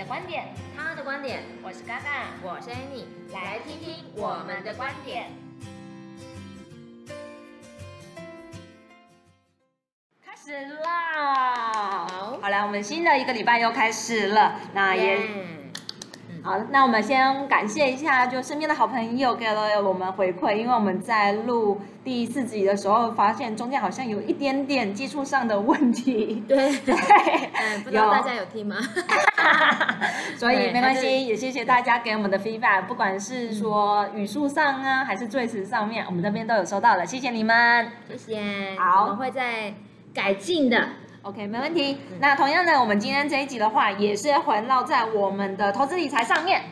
的观点，他的观点，我是嘎嘎，我是 Annie，来听听我们的观点。开始啦！好，好了，我们新的一个礼拜又开始了，那也。Yeah. 好，那我们先感谢一下，就身边的好朋友给了我们回馈，因为我们在录第四集的时候，发现中间好像有一点点技术上的问题。对对，嗯，不知道大家有听吗？所以没关系，也谢谢大家给我们的 feedback，不管是说语速上啊，还是最词上面，我们这边都有收到了，谢谢你们，谢谢。好，我们会在改进的。OK，没问题。那同样的，我们今天这一集的话，也是环绕在我们的投资理财上面。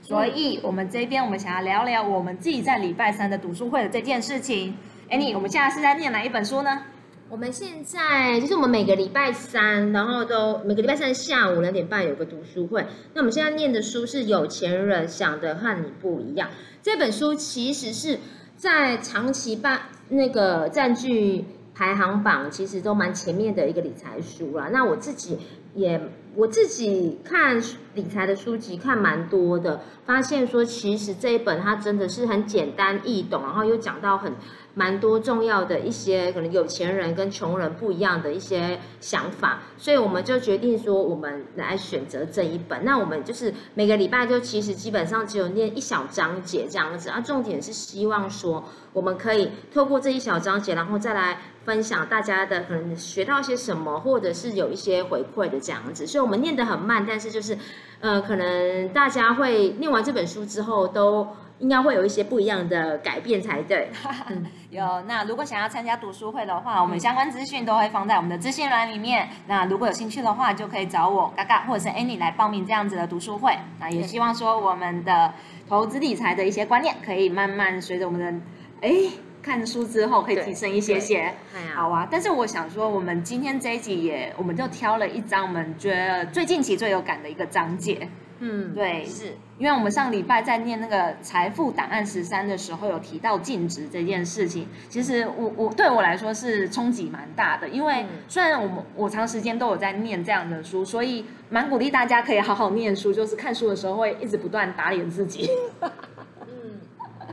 所以，我们这边我们想要聊聊我们自己在礼拜三的读书会的这件事情。Annie，我们现在是在念哪一本书呢？我们现在就是我们每个礼拜三，然后都每个礼拜三下午两点半有个读书会。那我们现在念的书是《有钱人想的和你不一样》。这本书其实是在长期办那个占据。排行榜其实都蛮前面的一个理财书啦。那我自己也我自己看理财的书籍看蛮多的，发现说其实这一本它真的是很简单易懂，然后又讲到很。蛮多重要的一些可能有钱人跟穷人不一样的一些想法，所以我们就决定说，我们来选择这一本。那我们就是每个礼拜就其实基本上只有念一小章节这样子啊，重点是希望说我们可以透过这一小章节，然后再来分享大家的可能学到些什么，或者是有一些回馈的这样子。所以我们念得很慢，但是就是呃，可能大家会念完这本书之后都。应该会有一些不一样的改变才对。有，那如果想要参加读书会的话，我们相关资讯都会放在我们的资讯栏里面。那如果有兴趣的话，就可以找我嘎嘎或者是 Annie 来报名这样子的读书会。那也希望说我们的投资理财的一些观念，可以慢慢随着我们的哎看书之后，可以提升一些些。好啊，但是我想说，我们今天这一集也，我们就挑了一章我们觉得最近期最有感的一个章节。嗯，对，是因为我们上礼拜在念那个财富档案十三的时候，有提到净值这件事情。其实我我对我来说是冲击蛮大的，因为虽然我们我长时间都有在念这样的书，所以蛮鼓励大家可以好好念书，就是看书的时候会一直不断打脸自己。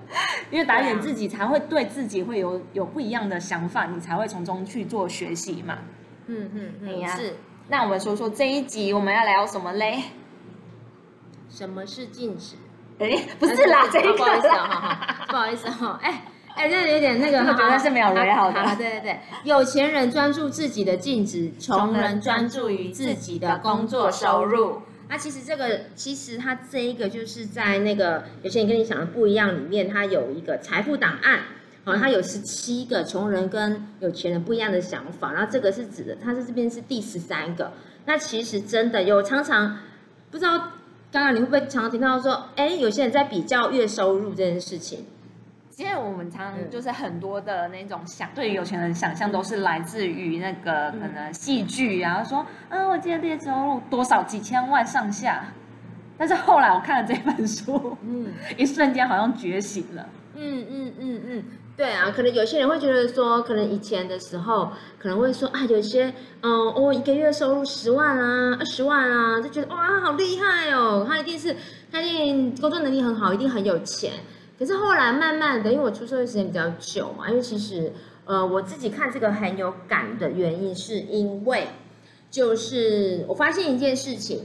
嗯，因为打演自己才会对自己会有有不一样的想法，你才会从中去做学习嘛。嗯嗯嗯，是。那我们说说这一集我们要聊什么嘞？什么是禁止？哎，不是啦，这个不好意思哈，不好意思 哈，哎哎，这有点那个，我觉得是没有人好的。对对对，有钱人专注自己的净值，穷人专注于自己的工作收入。那其实这个，其实它这一个就是在那个有些人跟你想的不一样里面，它有一个财富档案，好，它有十七个穷人跟有钱人不一样的想法。然后这个是指的，它是这边是第十三个。那其实真的有常常不知道。刚刚你会不会常常听到说，哎，有些人在比较月收入这件事情？其实我们常常就是很多的那种想，对于有钱人想象都是来自于那个可能戏剧啊，说，啊，我今天月收入多少几千万上下。但是后来我看了这本书，嗯，一瞬间好像觉醒了。嗯嗯嗯嗯。对啊，可能有些人会觉得说，可能以前的时候可能会说啊，有些嗯，我、哦、一个月收入十万啊，二十万啊，就觉得哇，好厉害哦，他一定是他一定工作能力很好，一定很有钱。可是后来慢慢的，因为我出社会时间比较久嘛，因为其实呃，我自己看这个很有感的原因，是因为就是我发现一件事情，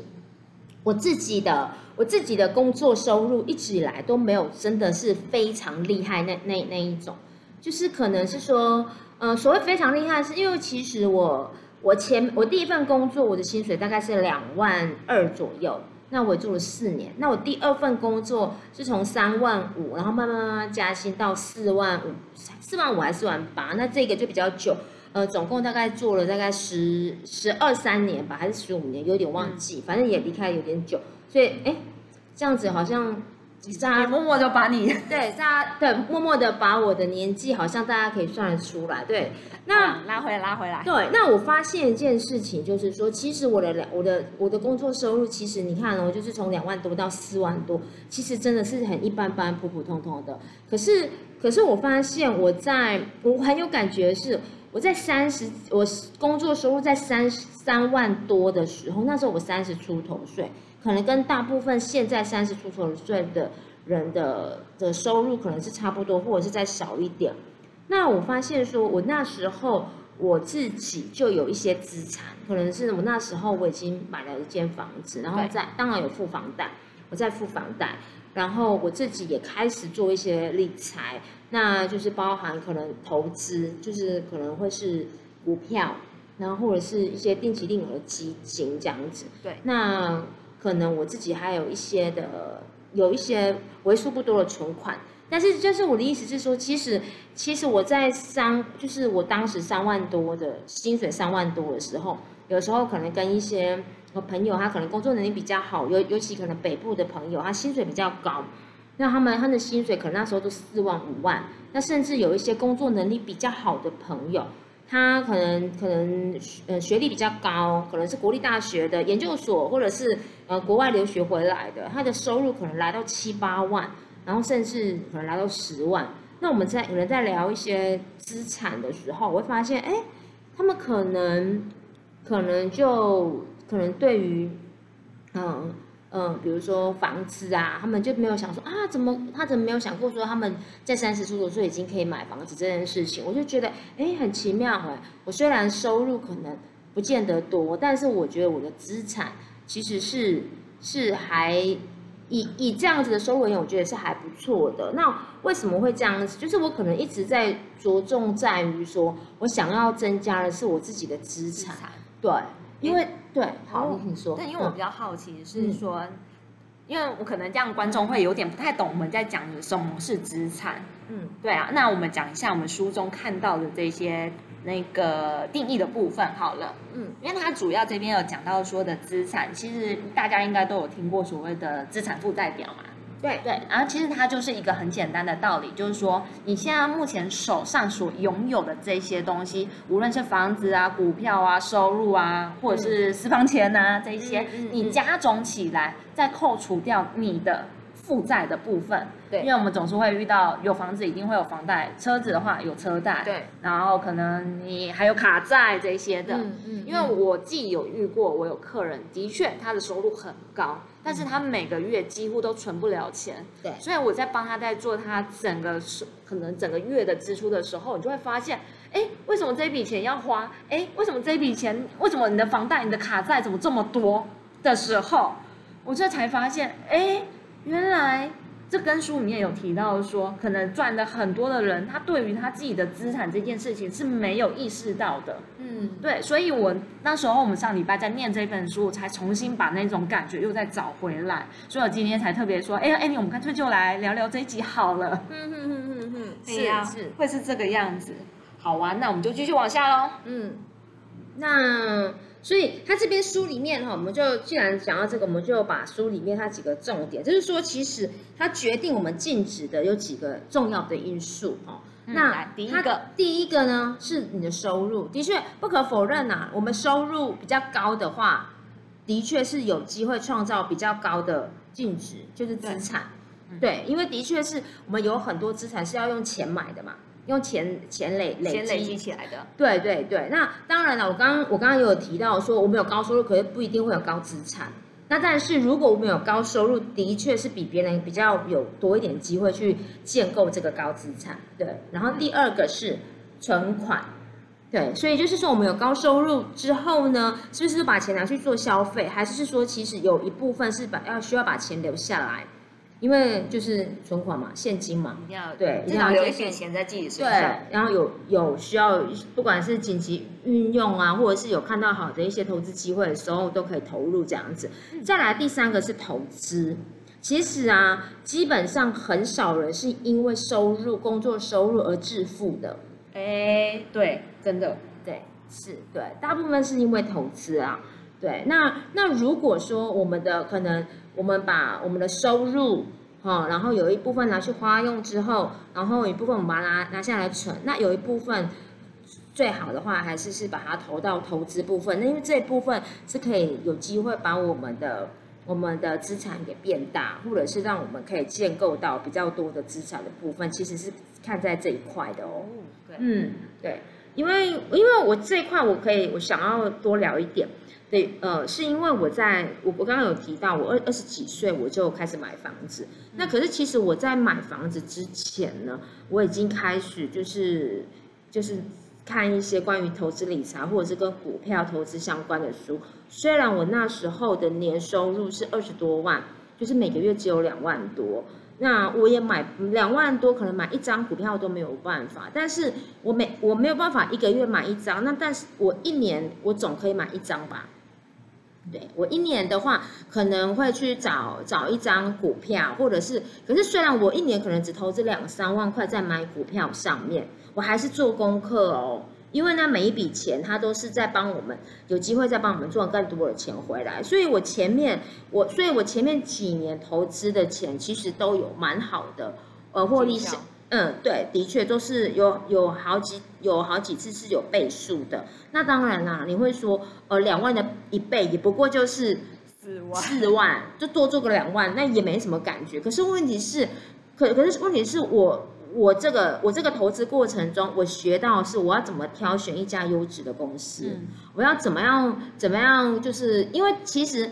我自己的。我自己的工作收入一直以来都没有真的是非常厉害那那那一种，就是可能是说，呃，所谓非常厉害，是因为其实我我前我第一份工作我的薪水大概是两万二左右，那我也做了四年，那我第二份工作是从三万五，然后慢慢慢慢加薪到四万五，四万五还是四万八，那这个就比较久，呃，总共大概做了大概十十二三年吧，还是十五年，有点忘记，反正也离开有点久。所以，哎，这样子好像，大家默默的把你 对，大家对，默默的把我的年纪好像大家可以算得出来。对，那、啊、拉回来，拉回来。对，那我发现一件事情，就是说，其实我的两，我的我的工作收入，其实你看哦，就是从两万多到四万多，其实真的是很一般般、普普通通的。可是，可是我发现我在，我很有感觉是。我在三十，我工作收入在三三万多的时候，那时候我三十出头岁，可能跟大部分现在三十出头岁的人的的收入可能是差不多，或者是再少一点。那我发现说，我那时候我自己就有一些资产，可能是我那时候我已经买了一间房子，然后在当然有付房贷，我在付房贷，然后我自己也开始做一些理财，那就是包含可能投资，就是可能会是股票，然后或者是一些定期定额基金这样子。对，那可能我自己还有一些的，有一些为数不多的存款。但是，就是我的意思是说，其实，其实我在三，就是我当时三万多的薪水，三万多的时候，有时候可能跟一些朋友，他可能工作能力比较好，尤尤其可能北部的朋友，他薪水比较高，那他们他的薪水可能那时候都四万五万，那甚至有一些工作能力比较好的朋友，他可能可能呃学历比较高，可能是国立大学的研究所，或者是呃国外留学回来的，他的收入可能来到七八万。然后甚至可能来到十万，那我们在有人在聊一些资产的时候，我会发现，哎，他们可能可能就可能对于，嗯嗯，比如说房子啊，他们就没有想说啊，怎么他怎么没有想过说他们在三十出头岁已经可以买房子这件事情？我就觉得，哎，很奇妙哎。我虽然收入可能不见得多，但是我觉得我的资产其实是是还。以以这样子的收入我觉得是还不错的。那为什么会这样子？就是我可能一直在着重在于说，我想要增加的是我自己的资产。对，因为对，好，你请说。但因为我比较好奇是说，嗯、因为我可能这样观众会有点不太懂我们在讲的什么是资产。嗯，对啊。那我们讲一下我们书中看到的这些。那个定义的部分好了，嗯，因为它主要这边有讲到说的资产，其实大家应该都有听过所谓的资产负债表嘛，对。对，然后其实它就是一个很简单的道理，就是说你现在目前手上所拥有的这些东西，无论是房子啊、股票啊、收入啊，或者是私房钱啊这些，你加总起来，再扣除掉你的。负债的部分，对，因为我们总是会遇到有房子一定会有房贷，车子的话有车贷，对，然后可能你还有卡债这些的，嗯嗯，因为我既有遇过，我有客人的确他的收入很高，但是他每个月几乎都存不了钱，对，所以我在帮他在做他整个可能整个月的支出的时候，你就会发现，哎，为什么这笔钱要花？哎，为什么这笔钱？为什么你的房贷、你的卡债怎么这么多的时候，我这才发现，哎。原来这跟书里面有提到说，可能赚的很多的人，他对于他自己的资产这件事情是没有意识到的。嗯，对，所以我那时候我们上礼拜在念这本书，我才重新把那种感觉又再找回来。所以我今天才特别说，哎呀，哎，你我们干脆就来聊聊这一集好了。嗯哼哼哼哼，是啊，是会是这个样子。好啊，那我们就继续往下喽。嗯，那。所以他这边书里面哈，我们就既然讲到这个，我们就把书里面它几个重点，就是说，其实它决定我们净值的有几个重要的因素哈。嗯、那第一个，第一个呢是你的收入，的确不可否认呐、啊，我们收入比较高的话，的确是有机会创造比较高的净值，就是资产。对，对，因为的确是我们有很多资产是要用钱买的嘛。用钱钱累累积累积起来的，对对对。那当然了，我刚刚我刚刚有提到说，我们有高收入，可是不一定会有高资产。那但是如果我们有高收入，的确是比别人比较有多一点机会去建构这个高资产。对。然后第二个是存款，对。所以就是说，我们有高收入之后呢，是不是把钱拿去做消费，还是是说，其实有一部分是把要需要把钱留下来？因为就是存款嘛，现金嘛，要对，至少留一些钱在自己身上。对，然后有有需要，不管是紧急运用啊，或者是有看到好的一些投资机会的时候，都可以投入这样子。再来第三个是投资，其实啊，基本上很少人是因为收入、工作收入而致富的。哎，对，真的，对，是对，大部分是因为投资啊。对，那那如果说我们的可能。我们把我们的收入，哈，然后有一部分拿去花用之后，然后一部分我们把它拿拿下来存。那有一部分最好的话，还是是把它投到投资部分。那因为这一部分是可以有机会把我们的我们的资产给变大，或者是让我们可以建构到比较多的资产的部分，其实是看在这一块的哦。对，嗯，对。因为因为我这一块我可以我想要多聊一点。对，呃，是因为我在我我刚刚有提到，我二二十几岁我就开始买房子。嗯、那可是其实我在买房子之前呢，我已经开始就是就是看一些关于投资理财或者是跟股票投资相关的书。虽然我那时候的年收入是二十多万，就是每个月只有两万多，那我也买两万多，可能买一张股票都没有办法。但是我没我没有办法一个月买一张，那但是我一年我总可以买一张吧。对，我一年的话，可能会去找找一张股票，或者是，可是虽然我一年可能只投资两三万块在买股票上面，我还是做功课哦，因为呢，每一笔钱它都是在帮我们有机会再帮我们赚更多的钱回来，所以我前面我，所以我前面几年投资的钱其实都有蛮好的，呃，获利是。嗯，对，的确都是有有好几有好几次是有倍数的。那当然啦，你会说，呃，两万的一倍也不过就是四万，四万就多做个两万，那也没什么感觉。可是问题是，可可是问题是我我这个我这个投资过程中，我学到是我要怎么挑选一家优质的公司，嗯、我要怎么样怎么样，就是因为其实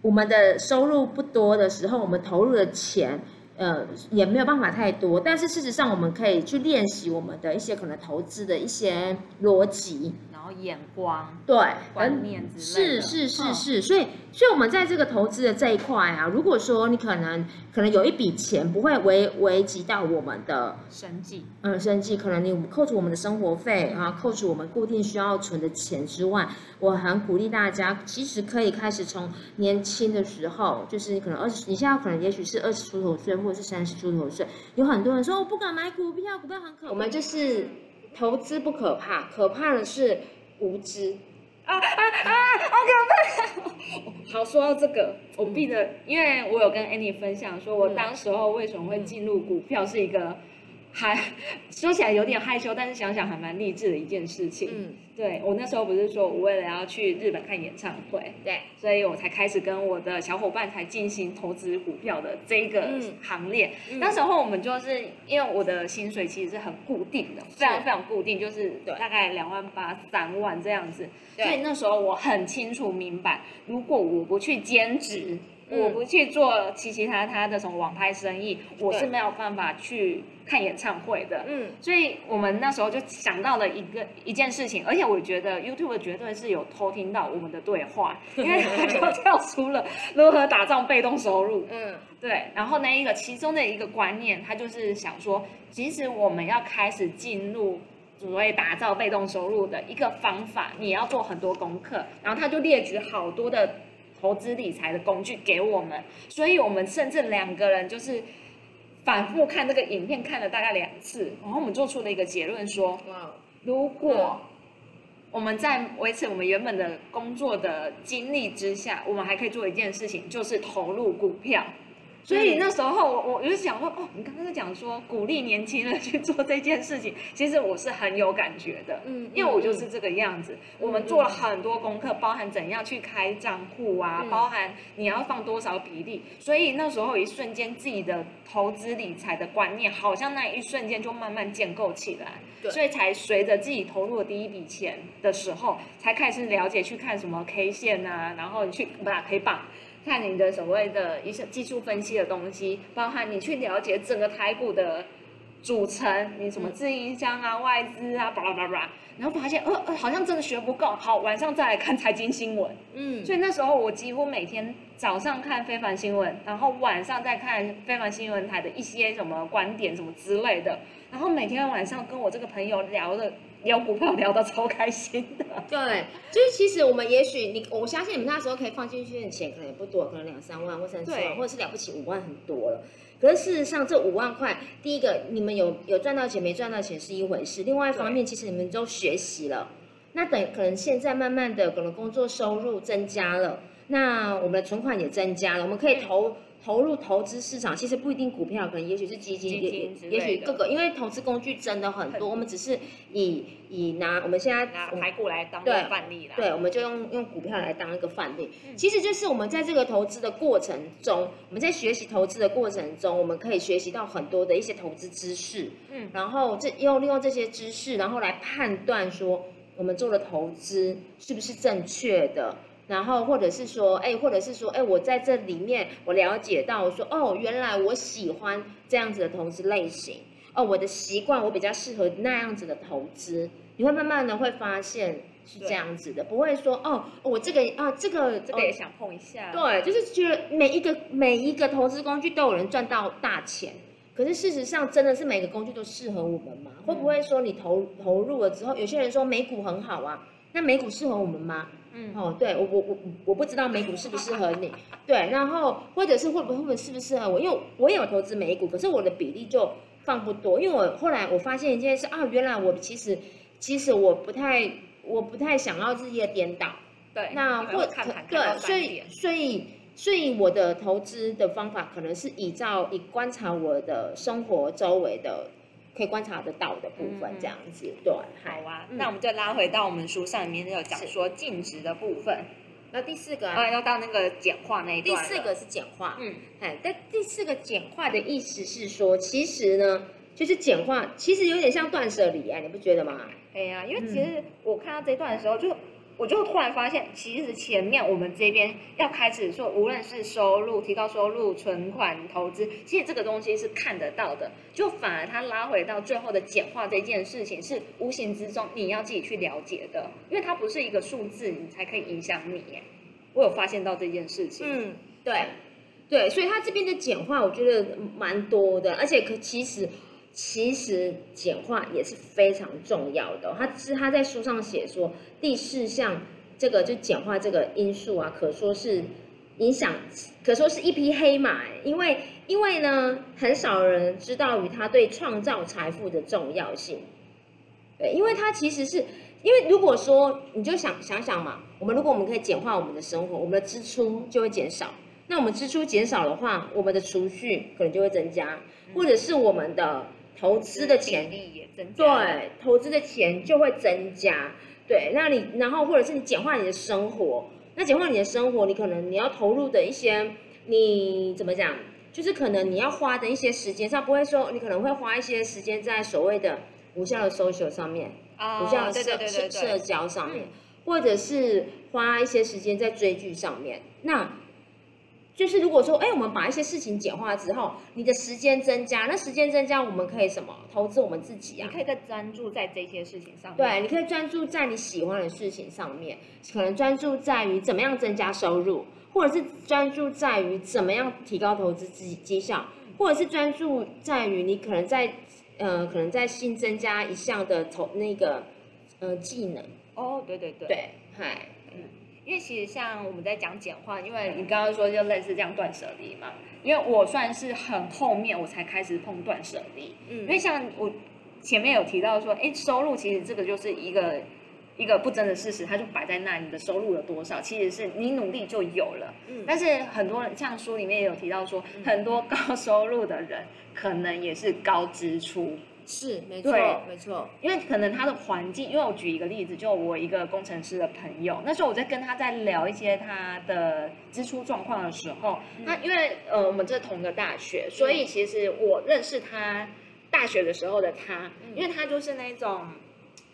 我们的收入不多的时候，我们投入的钱。呃，也没有办法太多，但是事实上我们可以去练习我们的一些可能投资的一些逻辑。然后眼光，对，观念之类的，是是是是，所以所以我们在这个投资的这一块啊，如果说你可能可能有一笔钱不会危危及到我们的生计，嗯，生计可能你扣除我们的生活费啊，扣除我们固定需要存的钱之外，我很鼓励大家，其实可以开始从年轻的时候，就是可能二十，你现在可能也许是二十出头岁，或者是三十出头岁，有很多人说我不敢买股票，股票很可怕，我们就是。投资不可怕，可怕的是无知啊啊啊！好可怕！好，说到这个，我记得，因为我有跟 Annie 分享，说我当时候为什么会进入股票，是一个。还说起来有点害羞，但是想想还蛮励志的一件事情。嗯，对，我那时候不是说我为了要去日本看演唱会，对，所以我才开始跟我的小伙伴才进行投资股票的这个行列。嗯，那时候我们就是因为我的薪水其实是很固定的，非常非常固定，就是大概两万八三万这样子。所以那时候我很清楚明白，如果我不去兼职。我不去做其其他他的什么网拍生意，我是没有办法去看演唱会的。嗯，所以我们那时候就想到了一个一件事情，而且我觉得 YouTube 绝对是有偷听到我们的对话，因为他就跳出了如何打造被动收入。嗯，对。然后那一个其中的一个观念，他就是想说，即使我们要开始进入所谓打造被动收入的一个方法，你要做很多功课。然后他就列举好多的。投资理财的工具给我们，所以我们甚至两个人就是反复看这个影片，看了大概两次，然后我们做出了一个结论说：如果我们在维持我们原本的工作的经历之下，我们还可以做一件事情，就是投入股票。所以那时候我我就想说，哦，你刚刚在讲说鼓励年轻人去做这件事情，其实我是很有感觉的，嗯，因为我就是这个样子。我们做了很多功课，包含怎样去开账户啊，包含你要放多少比例。所以那时候一瞬间，自己的投资理财的观念，好像那一瞬间就慢慢建构起来。对，所以才随着自己投入的第一笔钱的时候，才开始了解去看什么 K 线啊，然后你去把 K 棒。看你的所谓的一些技术分析的东西，包含你去了解整个台股的组成，你什么自营商啊、外资啊，巴拉巴拉，然后发现，呃呃，好像真的学不够，好，晚上再来看财经新闻。嗯，所以那时候我几乎每天早上看非凡新闻，然后晚上再看非凡新闻台的一些什么观点什么之类的，然后每天晚上跟我这个朋友聊的。聊股票聊得超开心的，对，就是其实我们也许你，我相信你们那时候可以放进去的钱可能也不多，可能两三万或三四万，或者是了不起五万很多了。可是事实上，这五万块，第一个你们有有赚到钱没赚到钱是一回事，另外一方面，其实你们都学习了。那等可能现在慢慢的可能工作收入增加了，那我们的存款也增加了，我们可以投。投入投资市场，其实不一定股票，可能也许是基金，基金也也许各个，因为投资工具真的很多。我们只是以以拿我们现在拿排骨来当个范例啦，对，我们就用用股票来当一个范例。其实就是我们在这个投资的过程中，我们在学习投资的过程中，我们可以学习到很多的一些投资知识。嗯，然后这用利用这些知识，然后来判断说我们做的投资是不是正确的。然后，或者是说，哎，或者是说，哎，我在这里面，我了解到，我说，哦，原来我喜欢这样子的投资类型，哦，我的习惯，我比较适合那样子的投资。你会慢慢的会发现是这样子的，不会说，哦，我这个啊，这个这个也想碰一下。对，就是觉得每一个每一个投资工具都有人赚到大钱，可是事实上，真的是每个工具都适合我们吗？会不会说你投投入了之后，有些人说美股很好啊，那美股适合我们吗？嗯，哦，对我我我我不知道美股适不适合你，对，然后或者是会不会适不适合我，因为我也有投资美股，可是我的比例就放不多，因为我后来我发现一件事啊，原来我其实其实我不太我不太想要日夜颠倒，对，那或对，所以所以所以我的投资的方法可能是依照以观察我的生活周围的。可以观察得到的部分，这样子，嗯、对，好啊。嗯、那我们就拉回到我们书上里面有讲说净值的部分。那第四个啊，要到那个简化那一段。第四个是简化，嗯，哎，但第四个简化的意思是说，其实呢，就是简化，其实有点像断舍离啊，你不觉得吗？哎呀，因为其实我看到这段的时候就。我就突然发现，其实前面我们这边要开始说，无论是收入、提高收入、存款、投资，其实这个东西是看得到的。就反而它拉回到最后的简化这件事情，是无形之中你要自己去了解的，因为它不是一个数字，你才可以影响你。我有发现到这件事情。嗯，对，对，所以它这边的简化，我觉得蛮多的，而且可其实。其实简化也是非常重要的。他是他在书上写说，第四项这个就简化这个因素啊，可说是影响，可说是一匹黑马。因为因为呢，很少人知道于他对创造财富的重要性。对，因为他其实是因为如果说你就想想想嘛，我们如果我们可以简化我们的生活，我们的支出就会减少。那我们支出减少的话，我们的储蓄可能就会增加，或者是我们的。投资的钱也增加，对，投资的钱就会增加，对，那你然后或者是你简化你的生活，那简化你的生活，你可能你要投入的一些，你怎么讲，就是可能你要花的一些时间上，不会说你可能会花一些时间在所谓的无效的 social 上面，哦、无效的社社社交上面，嗯、或者是花一些时间在追剧上面，那。就是如果说，哎，我们把一些事情简化之后，你的时间增加，那时间增加，我们可以什么？投资我们自己啊。你可以更专注在这些事情上面。对，你可以专注在你喜欢的事情上面，可能专注在于怎么样增加收入，或者是专注在于怎么样提高投资绩绩效，或者是专注在于你可能在，呃，可能在新增加一项的投那个，呃，技能。哦，对对对。对，嗨。因为其实像我们在讲简化，因为你刚刚说就类似这样断舍离嘛。因为我算是很后面我才开始碰断舍离，嗯，因为像我前面有提到说，哎，收入其实这个就是一个一个不争的事实，它就摆在那，你的收入有多少，其实是你努力就有了。嗯，但是很多人像书里面也有提到说，很多高收入的人可能也是高支出。是，没错，没错，因为可能他的环境，因为我举一个例子，就我一个工程师的朋友，那时候我在跟他在聊一些他的支出状况的时候，他因为呃我们这同个大学，所以其实我认识他大学的时候的他，因为他就是那种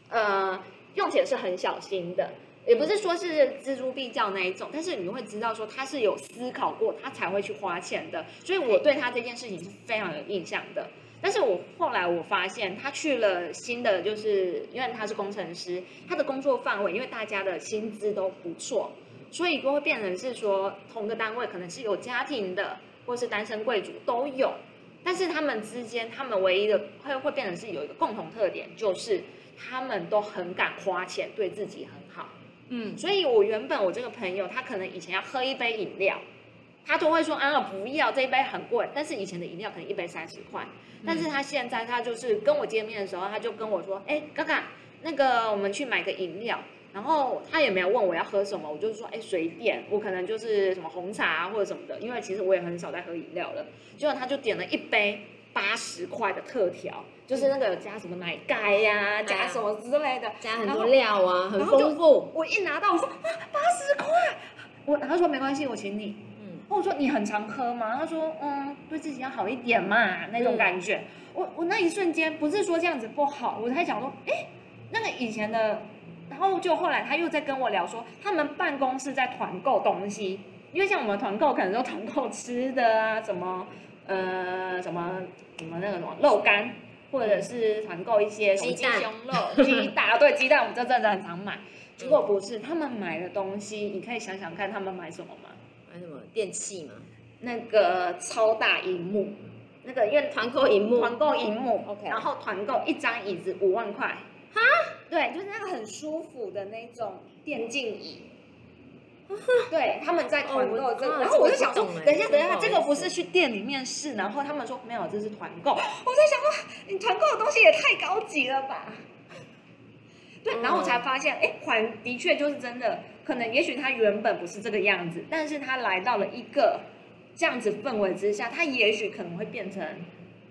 呃用钱是很小心的，也不是说是锱铢必较那一种，但是你会知道说他是有思考过，他才会去花钱的，所以我对他这件事情是非常有印象的。但是我后来我发现，他去了新的，就是因为他是工程师，他的工作范围，因为大家的薪资都不错，所以就会变成是说，同个单位可能是有家庭的，或是单身贵族都有，但是他们之间，他们唯一的会会变成是有一个共同特点，就是他们都很敢花钱，对自己很好。嗯，所以我原本我这个朋友，他可能以前要喝一杯饮料。他都会说啊，不要这一杯很贵，但是以前的饮料可能一杯三十块，但是他现在他就是跟我见面的时候，他就跟我说，哎，嘎嘎，那个我们去买个饮料，然后他也没有问我要喝什么，我就说哎随便，我可能就是什么红茶啊或者什么的，因为其实我也很少在喝饮料了。结果他就点了一杯八十块的特调，就是那个加什么奶盖呀、啊，加什么之类的，加很多料啊，很丰富。我一拿到我说八十块，我他说没关系，我请你。嗯，我说你很常喝吗？他说嗯，对自己要好一点嘛，那种感觉。嗯、我我那一瞬间不是说这样子不好，我才想说哎，那个以前的。然后就后来他又在跟我聊说，他们办公室在团购东西，因为像我们团购可能都团购吃的啊，什么呃什么什么那个什么肉干，或者是团购一些鸡胸肉、鸡蛋，对鸡蛋我们这阵子很常买。结果不是，他们买的东西，你可以想想看，他们买什么吗？电器吗？那个超大荧幕，那个因为团购荧幕，团购荧幕，OK，然后团购一张椅子五万块。哈，对，就是那个很舒服的那种电竞椅。对，他们在团购这个，然后我就想说，等一下，等一下，这个不是去店里面试，然后他们说没有，这是团购。我在想说，你团购的东西也太高级了吧？对，然后我才发现，哎，款的确就是真的，可能也许他原本不是这个样子，但是他来到了一个这样子氛围之下，他也许可能会变成。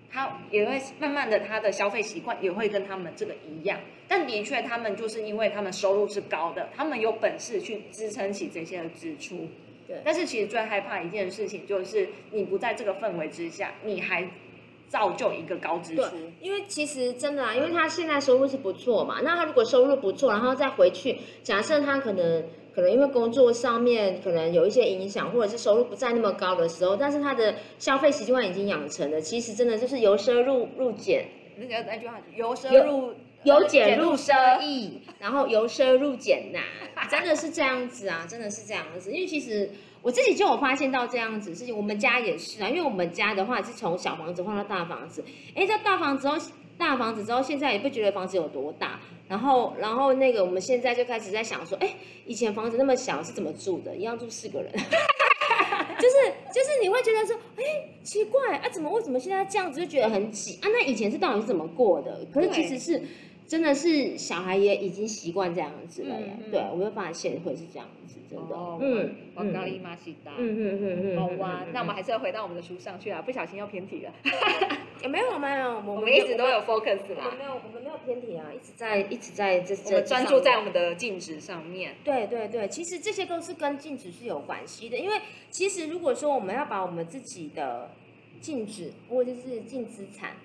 他也会慢慢的，他的消费习惯也会跟他们这个一样，但的确，他们就是因为他们收入是高的，他们有本事去支撑起这些的支出。对。但是其实最害怕一件事情就是你不在这个氛围之下，你还造就一个高支出。因为其实真的啊，因为他现在收入是不错嘛，那他如果收入不错，然后再回去，假设他可能。可能因为工作上面可能有一些影响，或者是收入不再那么高的时候，但是他的消费习惯已经养成了，其实真的就是由奢入入俭，那个那句话，由奢入由俭入奢易，然后由奢入俭难，真的是这样子啊，真的是这样子。因为其实我自己就有发现到这样子事情，我们家也是啊，因为我们家的话是从小房子换到大房子，哎，这大房子后大房子之后，现在也不觉得房子有多大。然后，然后那个我们现在就开始在想说，哎，以前房子那么小是怎么住的？一样住四个人，就是就是你会觉得说，哎，奇怪啊，怎么为什么现在这样子就觉得很挤啊？那以前是到底是怎么过的？可是其实是。真的是小孩也已经习惯这样子了耶，对，我就发现会是这样子，真的。嗯，我咖喱玛西达。嗯嗯嗯嗯。好哇，那我们还是要回到我们的书上去啊，不小心又偏题了。也 没有没有，我们一直都有 focus 啦。我们没有，我们没有偏题啊，一直在一直在这这专注在我们的净值上面。对对对，其实这些都是跟净值是有关系的，因为其实如果说我们要把我们自己的净值或者是净资产。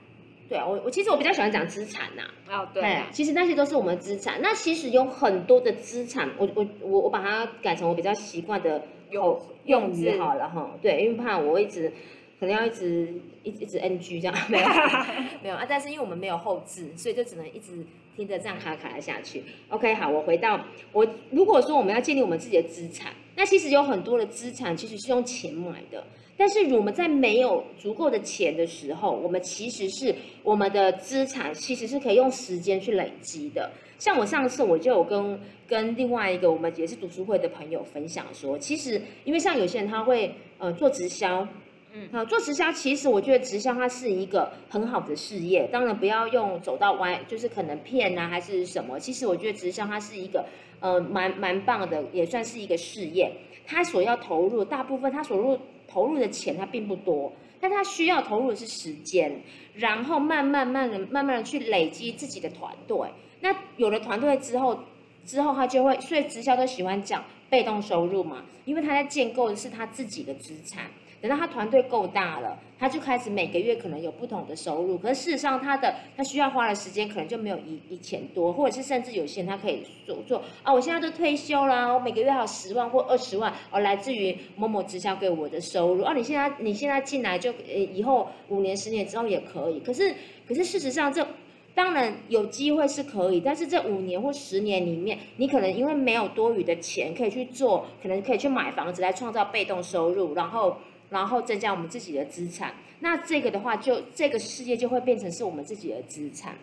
对啊，我我其实我比较喜欢讲资产呐。哦，对啊，其实那些都是我们资产。那其实有很多的资产，我我我我把它改成我比较习惯的用用语好了哈。对，因为怕我一直可能要一直一一直 NG 这样，没有 没有啊。但是因为我们没有后置，所以就只能一直听着这样卡卡的下去。OK，好，我回到我如果说我们要建立我们自己的资产，那其实有很多的资产其实是用钱买的。但是我们在没有足够的钱的时候，我们其实是我们的资产其实是可以用时间去累积的。像我上次我就有跟跟另外一个我们也是读书会的朋友分享说，其实因为像有些人他会呃做直销，嗯，好做直销，其实我觉得直销它是一个很好的事业，当然不要用走到歪，就是可能骗啊还是什么。其实我觉得直销它是一个呃蛮蛮棒的，也算是一个事业。它所要投入大部分，它所入。投入的钱他并不多，但他需要投入的是时间，然后慢慢慢的、慢慢的去累积自己的团队。那有了团队之后，之后他就会，所以直销都喜欢讲被动收入嘛，因为他在建构的是他自己的资产。等到他团队够大了，他就开始每个月可能有不同的收入。可是事实上，他的他需要花的时间可能就没有以以前多，或者是甚至有些人他可以做做啊，我现在都退休了，我每个月还有十万或二十万，而来自于某某直销给我的收入啊。你现在你现在进来就呃以后五年十年之后也可以。可是可是事实上这当然有机会是可以，但是这五年或十年里面，你可能因为没有多余的钱可以去做，可能可以去买房子来创造被动收入，然后。然后增加我们自己的资产，那这个的话就这个世界就会变成是我们自己的资产。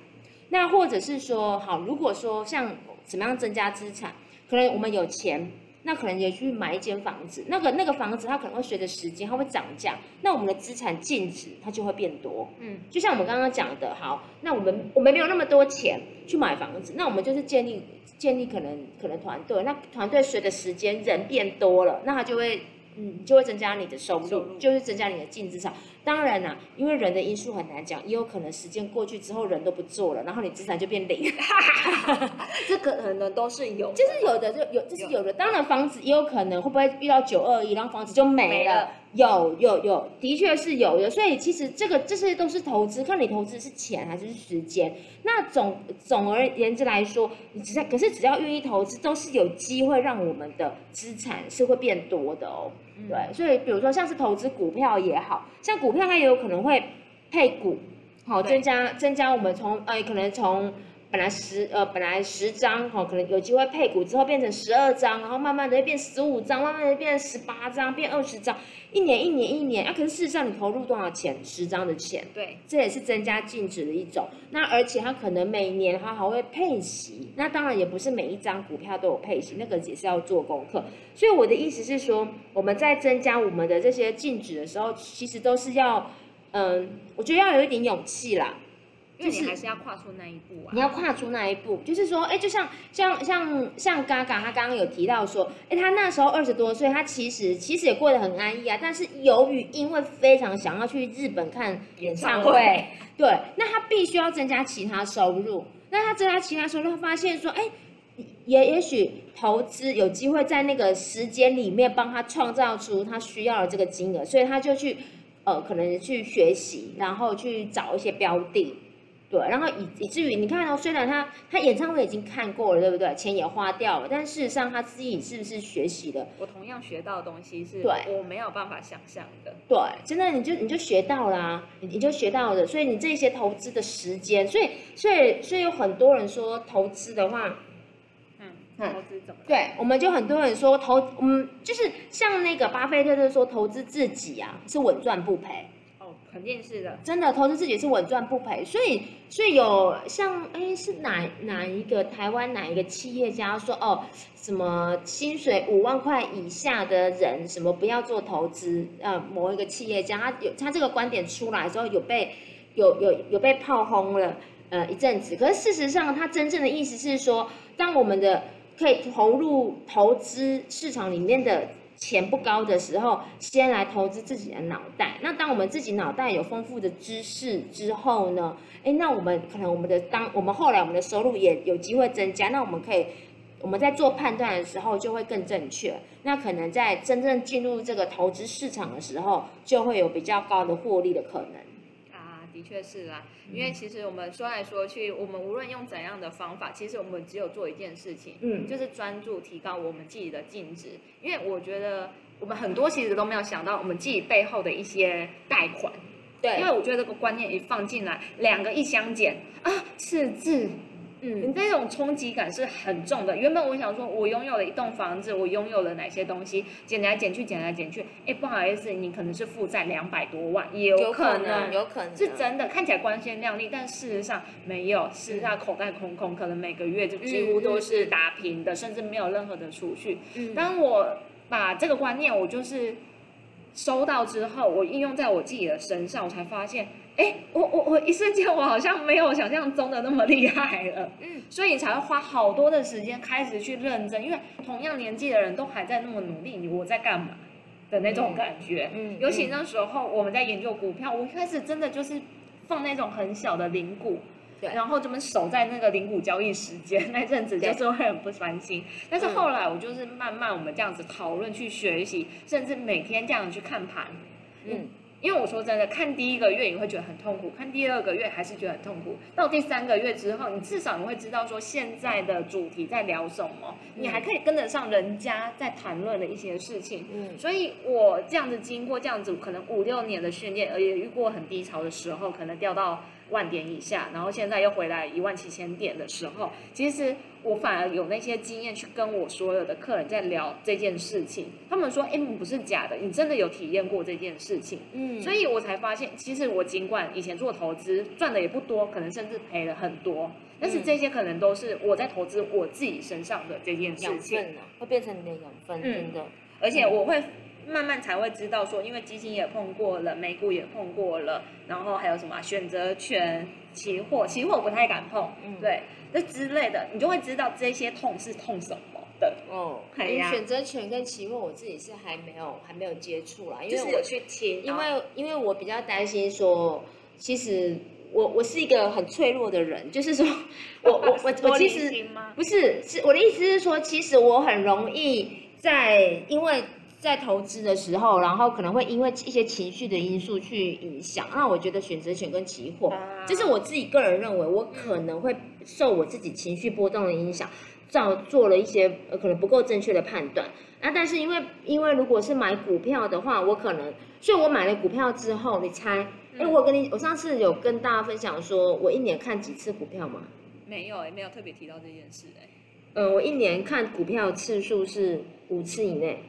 那或者是说，好，如果说像怎么样增加资产，可能我们有钱，那可能也去买一间房子，那个那个房子它可能会随着时间它会涨价，那我们的资产净值它就会变多。嗯，就像我们刚刚讲的，好，那我们我们没有那么多钱去买房子，那我们就是建立建立可能可能团队，那团队随着时间人变多了，那它就会。嗯，就会增加你的收入，收入就是增加你的净资产。当然啦、啊，因为人的因素很难讲，也有可能时间过去之后人都不做了，然后你资产就变零。这可能都是有，就是有的，就有，就是有的。当然房子也有可能会不会遇到九二一，然后房子就没了。没了有有有，的确是有的。所以其实这个这些都是投资，看你投资是钱还是时间。那总总而言之来说，你只要可是只要愿意投资，都是有机会让我们的资产是会变多的哦。嗯、对，所以比如说像是投资股票也好，像股票它也有可能会配股，好增加增加我们从呃可能从。本来十呃本来十张哈，可能有机会配股之后变成十二张，然后慢慢的变十五张，慢慢的变十八张，变二十张，一年一年一年啊，可是事实上你投入多少钱？十张的钱，对，这也是增加净值的一种。那而且它可能每年它还会配息，那当然也不是每一张股票都有配息，那个也是要做功课。所以我的意思是说，我们在增加我们的这些净值的时候，其实都是要，嗯，我觉得要有一点勇气啦。就是还是要跨出那一步啊！你要跨出那一步，就是说，哎，就像像像像嘎嘎，他刚刚有提到说，哎，他那时候二十多岁，他其实其实也过得很安逸啊。但是由于因为非常想要去日本看演唱会，会对，那他必须要增加其他收入。那他增加其他收入，他发现说，哎，也也许投资有机会在那个时间里面帮他创造出他需要的这个金额，所以他就去呃，可能去学习，然后去找一些标的。对，然后以以至于你看哦，虽然他他演唱会已经看过了，对不对？钱也花掉了，但事实上他自己是不是学习的？我同样学到的东西是，对，我没有办法想象的。对，真的你就你就学到啦，你你就学到了，所以你这些投资的时间，所以所以所以有很多人说投资的话，嗯，投资怎么？对，我们就很多人说投，嗯，就是像那个巴菲特就说投资自己啊是稳赚不赔。肯定是的，真的投资自己是稳赚不赔，所以所以有像哎是哪哪一个台湾哪一个企业家说哦什么薪水五万块以下的人什么不要做投资，呃某一个企业家他有他这个观点出来之后有被有有有被炮轰了呃一阵子，可是事实上他真正的意思是说，当我们的可以投入投资市场里面的。钱不高的时候，先来投资自己的脑袋。那当我们自己脑袋有丰富的知识之后呢？诶，那我们可能我们的当我们后来我们的收入也有机会增加，那我们可以我们在做判断的时候就会更正确。那可能在真正进入这个投资市场的时候，就会有比较高的获利的可能。的确是啦，因为其实我们说来说去，我们无论用怎样的方法，其实我们只有做一件事情，嗯，就是专注提高我们自己的净值。因为我觉得我们很多其实都没有想到我们自己背后的一些贷款，对，因为我觉得这个观念一放进来，两个一相减啊，赤字。嗯，你这种冲击感是很重的。原本我想说，我拥有了一栋房子，我拥有了哪些东西，减来减去，减来减去，哎，不好意思，你可能是负债两百多万，也有可能，有可能是真的，看起来光鲜亮丽，但事实上没有，事实上口袋空空，可能每个月就几乎都是打平的，甚至没有任何的储蓄。当我把这个观念，我就是收到之后，我应用在我自己的身上，我才发现。哎，我我我一瞬间，我好像没有想象中的那么厉害了，嗯，所以你才会花好多的时间开始去认真，因为同样年纪的人都还在那么努力，你我在干嘛的那种感觉，嗯，尤其那时候我们在研究股票，我一开始真的就是放那种很小的零股，对，然后怎么守在那个零股交易时间那阵子，就是会很不专心，但是后来我就是慢慢我们这样子讨论去学习，甚至每天这样去看盘，嗯。因为我说真的，看第一个月你会觉得很痛苦，看第二个月还是觉得很痛苦，到第三个月之后，你至少你会知道说现在的主题在聊什么，你还可以跟得上人家在谈论的一些事情。嗯，所以我这样子经过这样子可能五六年的训练，而也遇过很低潮的时候，可能掉到万点以下，然后现在又回来一万七千点的时候，其实我反而有那些经验去跟我所有的客人在聊这件事情，他们说，哎，不是假的，你真的有体验过这件事情，嗯，所以我才发现，其实我尽管以前做投资赚的也不多，可能甚至赔了很多，但是这些可能都是我在投资我自己身上的这件事情，会变成你的养分，真的，而且我会。慢慢才会知道说，因为基金也碰过了，美股也碰过了，然后还有什么选择权、期货，期货不太敢碰，嗯、对，这之类的，你就会知道这些痛是痛什么的。哦，哎呀，选择权跟期货我自己是还没有还没有接触啦，因为我、去听，因为因为我比较担心说，其实我我是一个很脆弱的人，就是说 我我我我其实不是是我的意思是说，其实我很容易在因为。在投资的时候，然后可能会因为一些情绪的因素去影响。那我觉得选择权跟期货，这是我自己个人认为，我可能会受我自己情绪波动的影响，造做了一些可能不够正确的判断。那但是因为因为如果是买股票的话，我可能，所以我买了股票之后，你猜？哎，我跟你，我上次有跟大家分享说我一年看几次股票吗？没有，也没有特别提到这件事哎。嗯，我一年看股票次数是五次以内。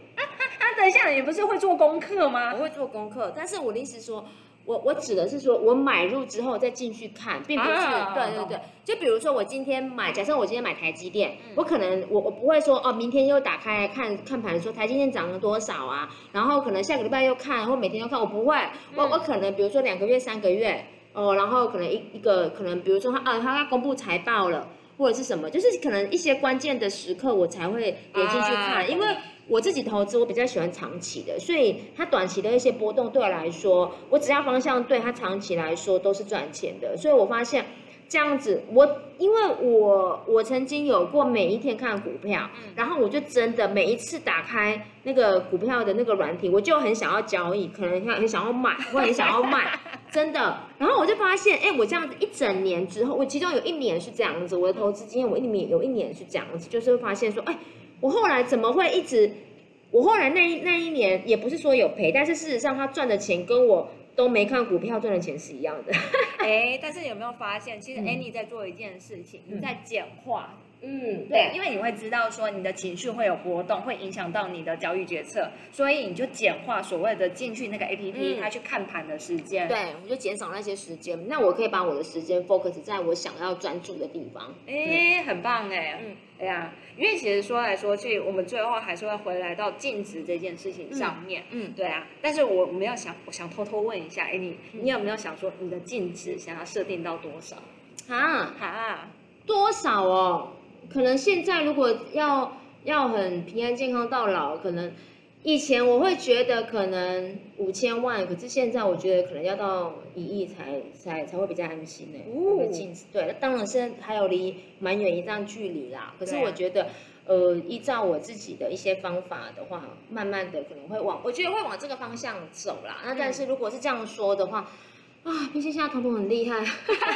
等一下，你不是会做功课吗？我会做功课，但是我的意思说，我我指的是说，我买入之后再进去看，并不是，啊、对对对。就比如说，我今天买，假设我今天买台积电，嗯、我可能我我不会说哦，明天又打开看看盘，说台积电涨了多少啊，然后可能下个礼拜又看，或每天又看，我不会，我我可能比如说两个月、三个月哦，然后可能一一个可能比如说他啊，他要公布财报了，或者是什么，就是可能一些关键的时刻我才会点进去看，啊、因为。我自己投资，我比较喜欢长期的，所以它短期的一些波动对我来说，我只要方向对它长期来说都是赚钱的。所以我发现这样子，我因为我我曾经有过每一天看股票，然后我就真的每一次打开那个股票的那个软体，我就很想要交易，可能很想要买，或很想要卖，真的。然后我就发现，哎，我这样子一整年之后，我其中有一年是这样子，我的投资经验，我一年有一年是这样子，就是会发现说，哎。我后来怎么会一直？我后来那一那一年也不是说有赔，但是事实上他赚的钱跟我都没看股票赚的钱是一样的。哎，但是有没有发现，其实 Annie 在做一件事情，嗯、你在简化。嗯，对，因为你会知道说你的情绪会有波动，会影响到你的交易决策，所以你就简化所谓的进去那个 APP，它去看盘的时间。对，我就减少那些时间，那我可以把我的时间 focus 在我想要专注的地方。哎，很棒哎，嗯，哎呀，因为其实说来说去，我们最后还是会回来到净值这件事情上面。嗯，对啊，但是我我们要想，我想偷偷问一下，哎，你你有没有想说你的净值想要设定到多少？啊啊，多少哦？可能现在如果要要很平安健康到老，可能以前我会觉得可能五千万，可是现在我觉得可能要到一亿才才才会比较安心呢。哦，对，当然是还有离蛮远一段距离啦。可是我觉得，呃，依照我自己的一些方法的话，慢慢的可能会往，我觉得会往这个方向走啦。那但是如果是这样说的话。啊，毕竟现在淘宝很厉害。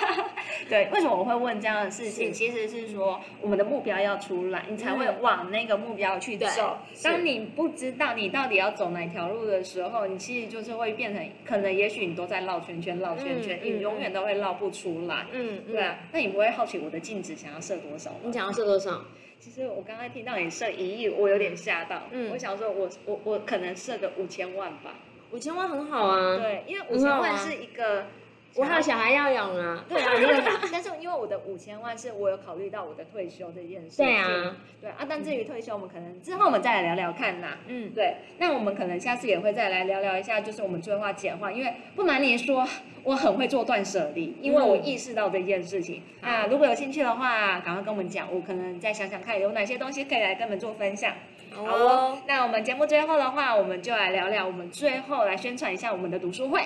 对，为什么我会问这样的事情？其实是说，我们的目标要出来，你才会往那个目标去走。当你不知道你到底要走哪条路的时候，你其实就是会变成，可能也许你都在绕圈圈，绕圈圈，你永远都会绕不出来。嗯，对啊。那你不会好奇我的净值想要设多少吗？你想要设多少？其实我刚才听到你设一亿，我有点吓到。嗯，我想说我我我可能设个五千万吧。五千万很好啊，对，因为五千万是一个，我还有小孩要养啊，对啊，但是因为我的五千万是我有考虑到我的退休这件事，对啊，对啊，但至于退休，我们可能之后我们再来聊聊看呐，嗯，对，那我们可能下次也会再来聊聊一下，就是我们最后简化，因为不瞒您说，我很会做断舍离，因为我意识到这件事情。啊，如果有兴趣的话，赶快跟我们讲，我可能再想想看有哪些东西可以来跟我们做分享。好哦，那我们节目最后的话，我们就来聊聊，我们最后来宣传一下我们的读书会。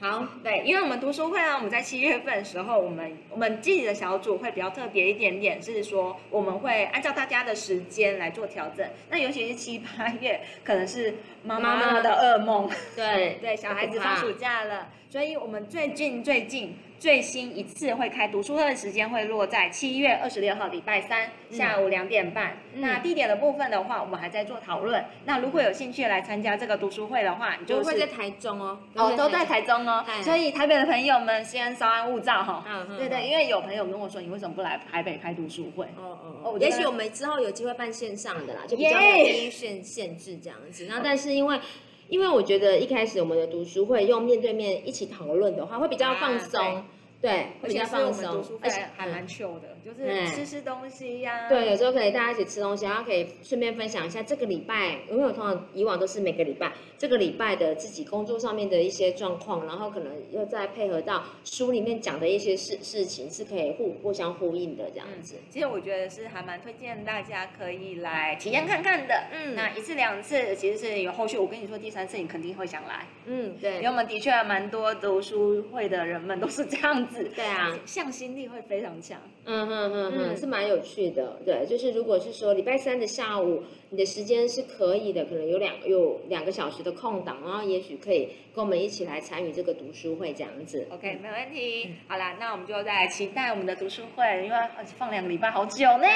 好，对，因为我们读书会呢，我们在七月份的时候，我们我们自己的小组会比较特别一点点，是说我们会按照大家的时间来做调整。那尤其是七八月，可能是妈妈的噩梦。对 对，小孩子放暑假了。所以我们最近最近最新一次会开读书会的时间会落在七月二十六号礼拜三下午两点半。嗯、那地点的部分的话，我们还在做讨论。那如果有兴趣来参加这个读书会的话，你就会在台中哦，哦，都在台中哦。所以台北的朋友们先稍安勿躁哈。嗯嗯。对对，因为有朋友跟我说，你为什么不来台北开读书会？哦哦哦。也许我们之后有机会办线上的啦，就比较没有音限限制这样子。然后，但是因为。因为我觉得一开始我们的读书会用面对面一起讨论的话，会比较放松。对，会比较放松，而且还蛮 chill 的，就是吃吃东西呀。对，有时候可以大家一起吃东西，然后可以顺便分享一下这个礼拜，因为我通常以往都是每个礼拜，这个礼拜的自己工作上面的一些状况，然后可能又再配合到书里面讲的一些事事情，是可以互互相呼应的这样子。其实我觉得是还蛮推荐大家可以来体验看看的。嗯，那一次两次其实是有后续，我跟你说第三次你肯定会想来。嗯，对，因为我们的确还蛮多读书会的人们都是这样子。对啊，向心力会非常强。嗯哼哼哼，是蛮有趣的。对，就是如果是说礼拜三的下午，你的时间是可以的，可能有两有两个小时的空档，然后也许可以跟我们一起来参与这个读书会这样子。OK，没有问题。嗯、好啦，那我们就再期待我们的读书会，因为放两个礼拜好久呢。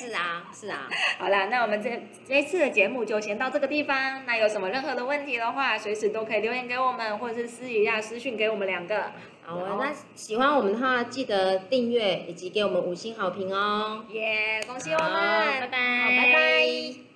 是啊，是啊。好啦，那我们这这一次的节目就先到这个地方。那有什么任何的问题的话，随时都可以留言给我们，或者是私底下私讯给我们两个。好，那喜欢我们的话，记得订阅以及给我们五星好评哦。耶，恭喜我们，拜拜，拜拜。